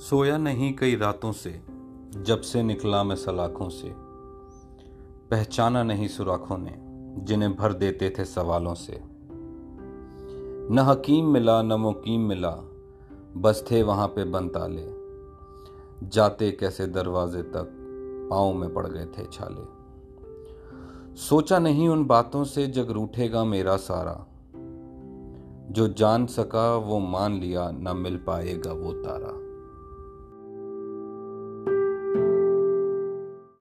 सोया नहीं कई रातों से, जब से निकला मैं सलाखों से। पहचाना नहीं सुराखों ने, जिन्हें भर देते थे सवालों से। न हकीम मिला, न मुकीम मिला, बस थे वहाँ पे बनताले जाते कैसे दरवाजे तक, पाँव में पड़ गए थे छाले। सोचा नहीं उन बातों से, जग रूठेगा मेरा सारा। जो जान सका, वो मान लिया, न मिल पाएगा वो तारा।